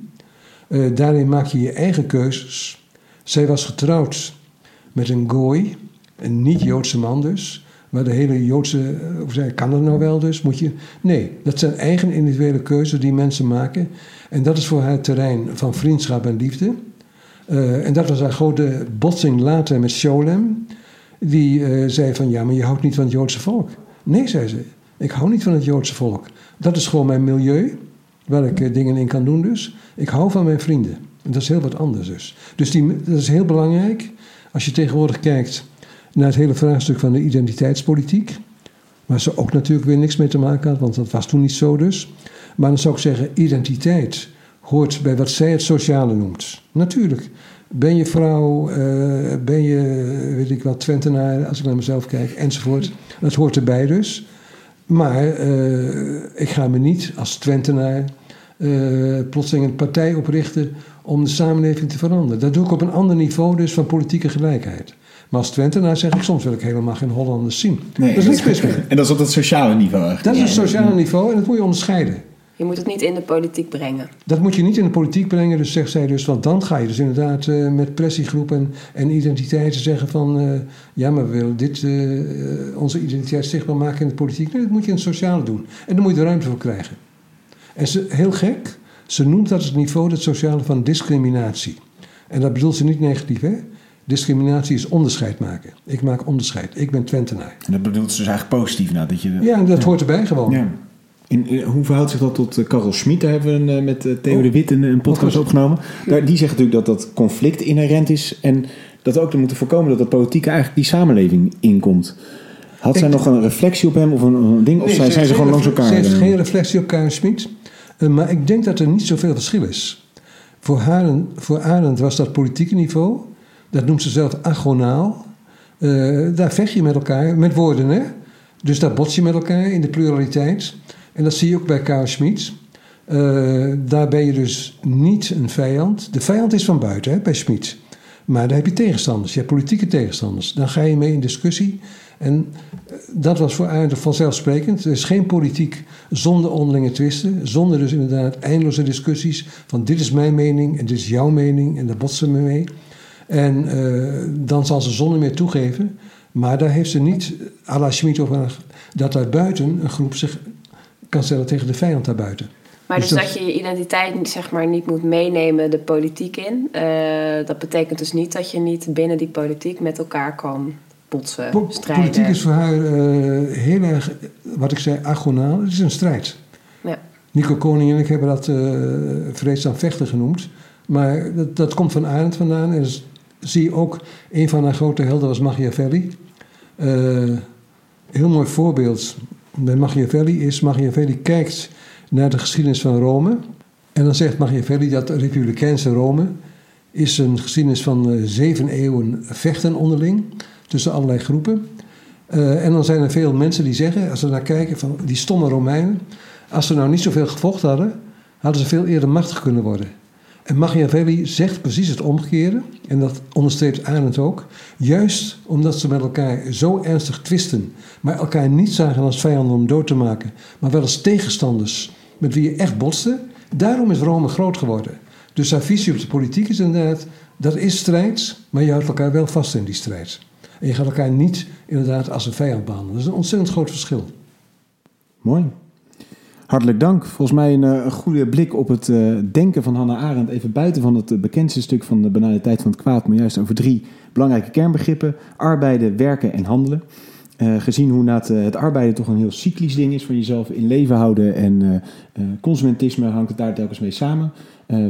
Uh, daarin maak je je eigen keuzes. Zij was getrouwd met een gooi, een niet-Joodse man dus. Maar de hele Joodse, of zij kan dat nou wel dus? Moet je, nee, dat zijn eigen individuele keuzes die mensen maken. En dat is voor haar het terrein van vriendschap en liefde. Uh, en dat was haar grote botsing later met Sholem. Die uh, zei van, ja, maar je houdt niet van het Joodse volk. Nee, zei ze, ik hou niet van het Joodse volk. Dat is gewoon mijn milieu waar ik dingen in kan doen dus. Ik hou van mijn vrienden. En dat is heel wat anders dus. Dus die, dat is heel belangrijk als je tegenwoordig kijkt naar het hele vraagstuk van de identiteitspolitiek. Waar ze ook natuurlijk weer niks mee te maken had, want dat was toen niet zo dus. Maar dan zou ik zeggen, identiteit hoort bij wat zij het sociale noemt. Natuurlijk. Ben je vrouw, uh, ben je, weet ik wat, Twentenaar, als ik naar mezelf kijk, enzovoort. Dat hoort erbij dus. Maar uh, ik ga me niet als Twentenaar uh, plotseling een partij oprichten om de samenleving te veranderen. Dat doe ik op een ander niveau dus van politieke gelijkheid. Maar als Twentenaar zeg ik soms wil ik helemaal geen Hollanders zien. Nee, dat is niks mis mee. En dat is op dat sociale niveau eigenlijk. Dat is een sociaal niveau en dat moet je onderscheiden. Je moet het niet in de politiek brengen. Dat moet je niet in de politiek brengen, dus zegt zij dus, want dan ga je dus inderdaad eh, met pressiegroepen en identiteiten zeggen van, eh, ja, maar we willen dit, eh, onze identiteit zichtbaar maken in de politiek. Nee, dat moet je in het sociale doen. En daar moet je de ruimte voor krijgen. En ze, heel gek, ze noemt dat het niveau, het sociale, van discriminatie. En dat bedoelt ze niet negatief, hè? Discriminatie is onderscheid maken. Ik maak onderscheid. Ik ben Twentenaar. En dat bedoelt ze dus eigenlijk positief nou, dat je... Ja, dat hoort erbij gewoon. Ja. In, in- hoe verhoudt zich dat tot uh, Karel Schmid? Daar hebben we een, eh, met eh, Theo de Wit een, een podcast Oh. opgenomen. Daar, die zegt natuurlijk dat dat conflict inherent is. En dat we ook er moeten voorkomen dat dat politiek eigenlijk die samenleving inkomt. Had zij nog een reflectie op hem of een, een ding? Of Nee, zijn, zijn ze gewoon langs elkaar? Ze heeft eh? geen reflectie op Smit. Eh, maar ik denk dat er niet zoveel verschil is. Voor, Haren, voor was dat politieke niveau. Dat noemt ze zelf agonaal. Eh, daar vecht je met elkaar, met woorden hè. Dus daar bots je met elkaar in de pluraliteit. En dat zie je ook bij Karl Schmid. Eh, daar ben je dus niet een vijand. De vijand is van buiten hè, bij Schmid. Maar daar heb je tegenstanders. Je hebt politieke tegenstanders. Dan ga je mee in discussie. En eh, dat was voor Arendt vanzelfsprekend. Er is geen politiek zonder onderlinge twisten. Zonder dus inderdaad eindeloze discussies. Van dit is mijn mening en dit is jouw mening. En daar botsen we mee. En eh, dan zal ze zonder meer toegeven. Maar daar heeft ze niet, à la Schmid over dat daarbuiten een groep zich kan stellen tegen de vijand daarbuiten. Maar dus Dus dat je je identiteit niet, zeg maar, niet moet meenemen de politiek in. eh, dat betekent dus niet dat je niet binnen die politiek met elkaar kan botsen, Po- strijden. Politiek is voor haar eh, heel erg, wat ik zei, agonaal. Het is een strijd. Ja. Nico Koning en ik hebben dat eh vreedzaam vechten genoemd. Maar dat, dat komt van Arendt vandaan. En s- zie je ook, een van haar grote helden was Machiavelli. Eh, heel mooi voorbeeld bij Machiavelli is... Machiavelli kijkt naar de geschiedenis van Rome. En dan zegt Machiavelli dat het republikeinse Rome... is een geschiedenis van eh, zeven eeuwen vechten onderling... tussen allerlei groepen. Eh, en dan zijn er veel mensen die zeggen, als ze naar kijken, van die stomme Romeinen... als ze nou niet zoveel gevochten hadden, hadden ze veel eerder machtig kunnen worden. En Machiavelli zegt precies het omgekeerde, en dat onderstreept Arendt ook. Juist omdat ze met elkaar zo ernstig twisten, maar elkaar niet zagen als vijanden om dood te maken, maar wel als tegenstanders met wie je echt botste. Daarom is Rome groot geworden. Dus haar visie op de politiek is inderdaad, dat is strijd, maar je houdt elkaar wel vast in die strijd. En je gaat elkaar niet inderdaad als een vijand behandelen. Dat is een ontzettend groot verschil. Mooi. Hartelijk dank. Volgens mij een, eh, een goede blik op het eh, denken van Hannah Arendt. Even buiten van het eh, bekendste stuk van de banaliteit van het kwaad. Maar juist over drie belangrijke kernbegrippen. Arbeiden, werken en handelen. Gezien hoe het, het arbeiden toch een heel cyclisch ding is. Van jezelf in leven houden. En consumentisme hangt het daar telkens mee samen.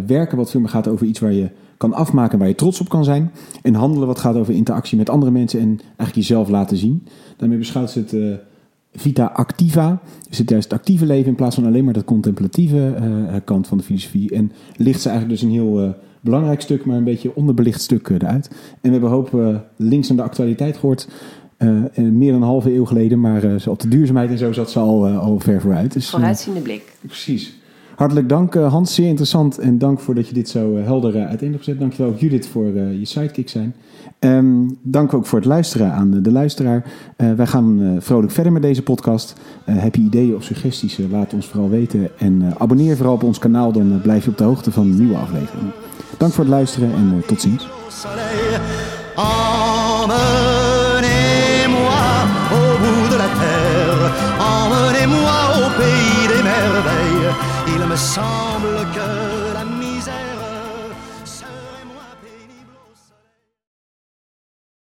Werken wat veel gaat over iets waar je kan afmaken. Waar je trots op kan zijn. En handelen wat gaat over interactie met andere mensen. En eigenlijk jezelf laten zien. Daarmee beschouwt ze het... eh, Vita activa, dus het juist het actieve leven in plaats van alleen maar dat contemplatieve eh, kant van de filosofie. En licht ze eigenlijk dus een heel eh, belangrijk stuk, maar een beetje onderbelicht stuk eh, eruit. En we hebben een hoop eh, links aan de actualiteit gehoord, eh, meer dan een halve eeuw geleden, maar eh, zo op de duurzaamheid en zo zat ze al, eh, al ver vooruit. Dus, eh, Vooruitziende blik. Precies. Hartelijk dank eh, Hans, zeer interessant en dank voor dat je dit zo eh, helder uh, uiteen hebt gezet. Dankjewel ook Judith voor eh, je sidekick zijn. Ehm, dank ook voor het luisteren aan de, luisteraar. Eh, wij gaan eh, vrolijk verder met deze podcast. Eh, heb je ideeën of suggesties, eh, laat ons vooral weten. En eh, abonneer vooral op ons kanaal, dan eh, blijf je op de hoogte van nieuwe afleveringen. Dank voor het luisteren en eh, tot ziens. song.